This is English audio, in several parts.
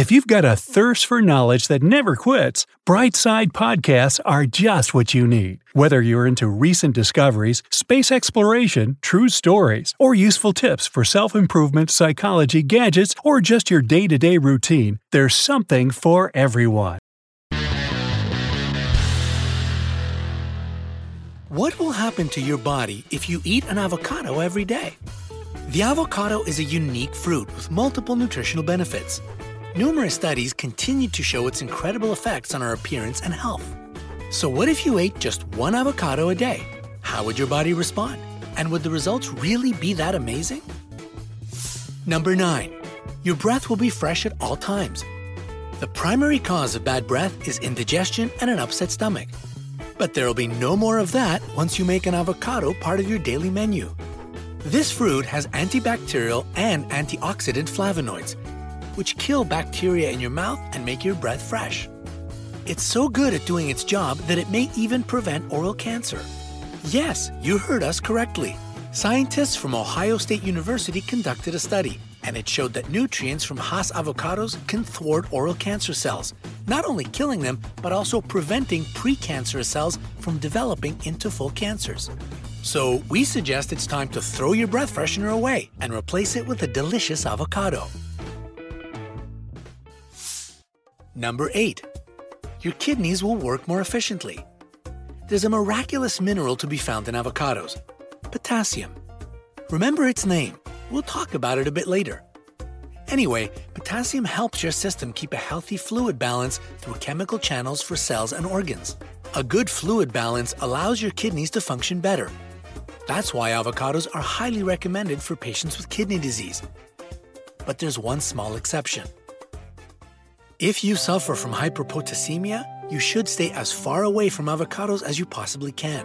If you've got a thirst for knowledge that never quits, Brightside Podcasts are just what you need. Whether you're into recent discoveries, space exploration, true stories, or useful tips for self improvement, psychology, gadgets, or just your day to day routine, there's something for everyone. What will happen to your body if you eat an avocado every day? The avocado is a unique fruit with multiple nutritional benefits. Numerous studies continue to show its incredible effects on our appearance and health. So, what if you ate just one avocado a day? How would your body respond? And would the results really be that amazing? Number 9. Your breath will be fresh at all times. The primary cause of bad breath is indigestion and an upset stomach. But there'll be no more of that once you make an avocado part of your daily menu. This fruit has antibacterial and antioxidant flavonoids, which kill bacteria in your mouth and make your breath fresh. It's so good at doing its job that it may even prevent oral cancer. Yes, you heard us correctly. Scientists from Ohio State University conducted a study, and it showed that nutrients from Hass avocados can thwart oral cancer cells, not only killing them, but also preventing precancerous cells from developing into full cancers. So, we suggest it's time to throw your breath freshener away and replace it with a delicious avocado. Number 8. Your kidneys will work more efficiently. There's a miraculous mineral to be found in avocados potassium. Remember its name. We'll talk about it a bit later. Anyway, potassium helps your system keep a healthy fluid balance through chemical channels for cells and organs. A good fluid balance allows your kidneys to function better. That's why avocados are highly recommended for patients with kidney disease. But there's one small exception. If you suffer from hyperpotassemia, you should stay as far away from avocados as you possibly can.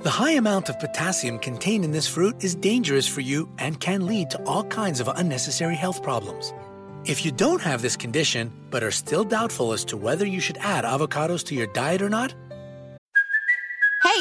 The high amount of potassium contained in this fruit is dangerous for you and can lead to all kinds of unnecessary health problems. If you don't have this condition but are still doubtful as to whether you should add avocados to your diet or not,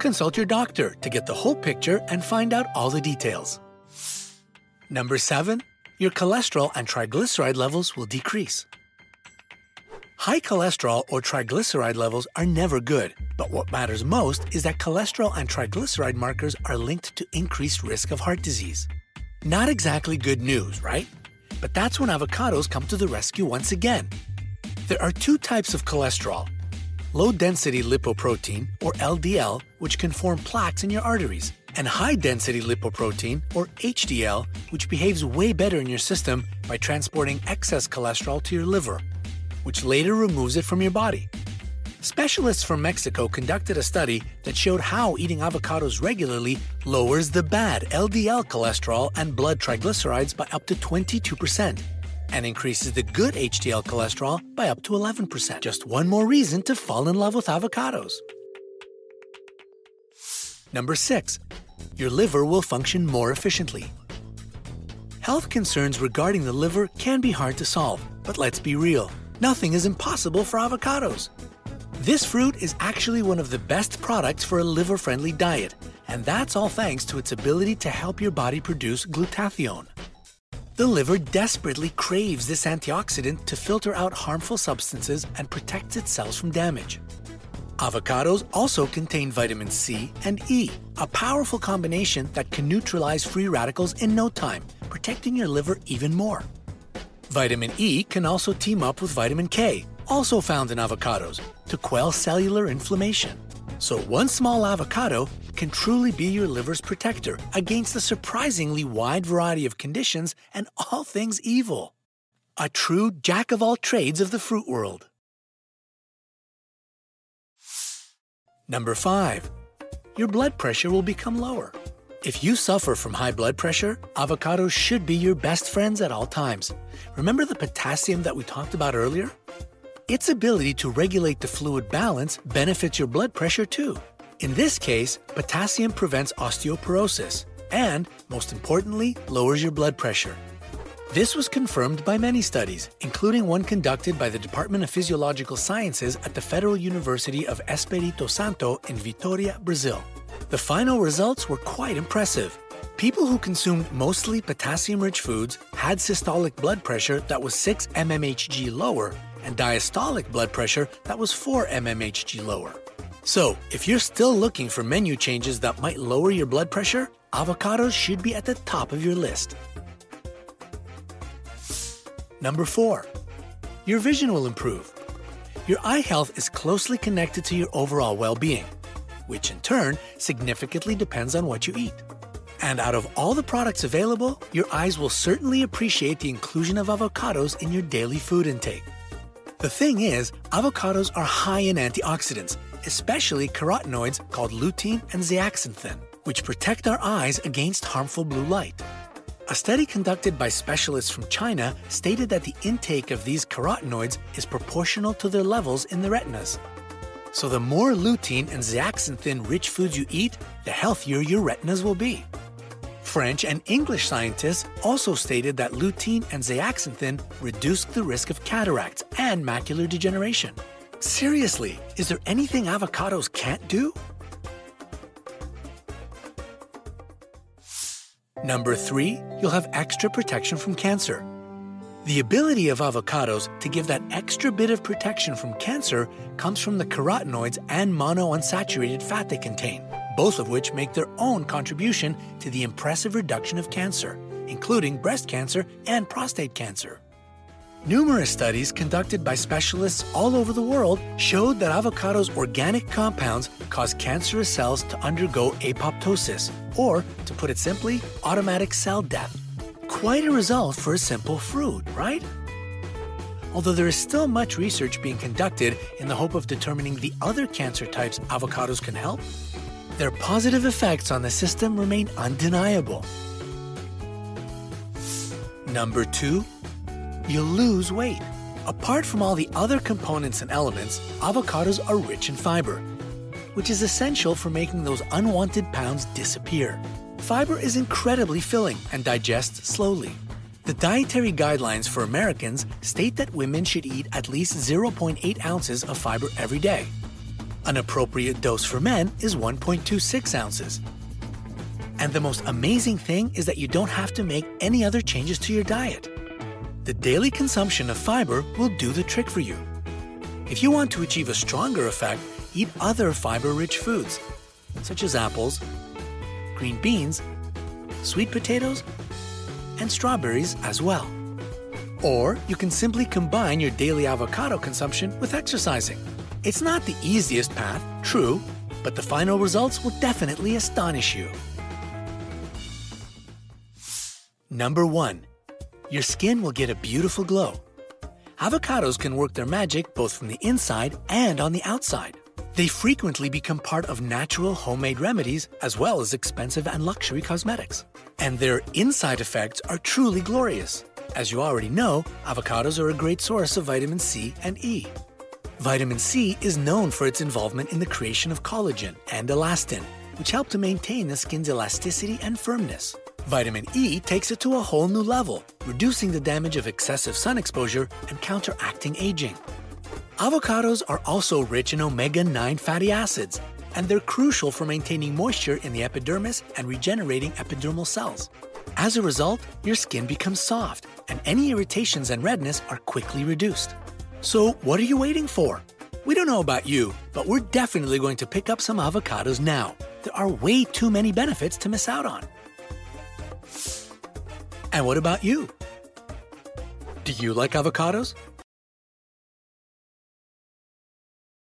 Consult your doctor to get the whole picture and find out all the details. Number 7. Your cholesterol and triglyceride levels will decrease. High cholesterol or triglyceride levels are never good, but what matters most is that cholesterol and triglyceride markers are linked to increased risk of heart disease. Not exactly good news, right? But that's when avocados come to the rescue once again. There are two types of cholesterol low density lipoprotein, or LDL, which can form plaques in your arteries, and high density lipoprotein, or HDL, which behaves way better in your system by transporting excess cholesterol to your liver, which later removes it from your body. Specialists from Mexico conducted a study that showed how eating avocados regularly lowers the bad LDL cholesterol and blood triglycerides by up to 22% and increases the good HDL cholesterol by up to 11%. Just one more reason to fall in love with avocados. Number 6. Your liver will function more efficiently. Health concerns regarding the liver can be hard to solve, but let's be real. Nothing is impossible for avocados. This fruit is actually one of the best products for a liver friendly diet, and that's all thanks to its ability to help your body produce glutathione. The liver desperately craves this antioxidant to filter out harmful substances and protect its cells from damage. Avocados also contain vitamin C and E, a powerful combination that can neutralize free radicals in no time, protecting your liver even more. Vitamin E can also team up with vitamin K, also found in avocados, to quell cellular inflammation. So, one small avocado can truly be your liver's protector against a surprisingly wide variety of conditions and all things evil. A true jack of all trades of the fruit world. Number 5. Your blood pressure will become lower. If you suffer from high blood pressure, avocados should be your best friends at all times. Remember the potassium that we talked about earlier? Its ability to regulate the fluid balance benefits your blood pressure too. In this case, potassium prevents osteoporosis and, most importantly, lowers your blood pressure. This was confirmed by many studies, including one conducted by the Department of Physiological Sciences at the Federal University of Espírito Santo in Vitoria, Brazil. The final results were quite impressive. People who consumed mostly potassium rich foods had systolic blood pressure that was 6 mmHg lower and diastolic blood pressure that was 4 mmHg lower. So, if you're still looking for menu changes that might lower your blood pressure, avocados should be at the top of your list. Number 4. Your vision will improve. Your eye health is closely connected to your overall well being, which in turn significantly depends on what you eat. And out of all the products available, your eyes will certainly appreciate the inclusion of avocados in your daily food intake. The thing is, avocados are high in antioxidants, especially carotenoids called lutein and zeaxanthin, which protect our eyes against harmful blue light. A study conducted by specialists from China stated that the intake of these carotenoids is proportional to their levels in the retinas. So, the more lutein and zeaxanthin rich foods you eat, the healthier your retinas will be. French and English scientists also stated that lutein and zeaxanthin reduce the risk of cataracts and macular degeneration. Seriously, is there anything avocados can't do? Number three, you'll have extra protection from cancer. The ability of avocados to give that extra bit of protection from cancer comes from the carotenoids and monounsaturated fat they contain, both of which make their own contribution to the impressive reduction of cancer, including breast cancer and prostate cancer. Numerous studies conducted by specialists all over the world showed that avocados' organic compounds cause cancerous cells to undergo apoptosis, or, to put it simply, automatic cell death. Quite a result for a simple fruit, right? Although there is still much research being conducted in the hope of determining the other cancer types avocados can help, their positive effects on the system remain undeniable. Number 2 you'll lose weight. Apart from all the other components and elements, avocados are rich in fiber, which is essential for making those unwanted pounds disappear. Fiber is incredibly filling and digests slowly. The dietary guidelines for Americans state that women should eat at least 0.8 ounces of fiber every day. An appropriate dose for men is 1.26 ounces. And the most amazing thing is that you don't have to make any other changes to your diet the daily consumption of fiber will do the trick for you. If you want to achieve a stronger effect, eat other fiber rich foods, such as apples, green beans, sweet potatoes, and strawberries as well. Or you can simply combine your daily avocado consumption with exercising. It's not the easiest path, true, but the final results will definitely astonish you. Number 1 your skin will get a beautiful glow. Avocados can work their magic both from the inside and on the outside. They frequently become part of natural homemade remedies as well as expensive and luxury cosmetics. And their inside effects are truly glorious. As you already know, avocados are a great source of vitamin C and E. Vitamin C is known for its involvement in the creation of collagen and elastin, which help to maintain the skin's elasticity and firmness. Vitamin E takes it to a whole new level, reducing the damage of excessive sun exposure and counteracting aging. Avocados are also rich in omega 9 fatty acids, and they're crucial for maintaining moisture in the epidermis and regenerating epidermal cells. As a result, your skin becomes soft, and any irritations and redness are quickly reduced. So, what are you waiting for? We don't know about you, but we're definitely going to pick up some avocados now. There are way too many benefits to miss out on. And what about you? Do you like avocados?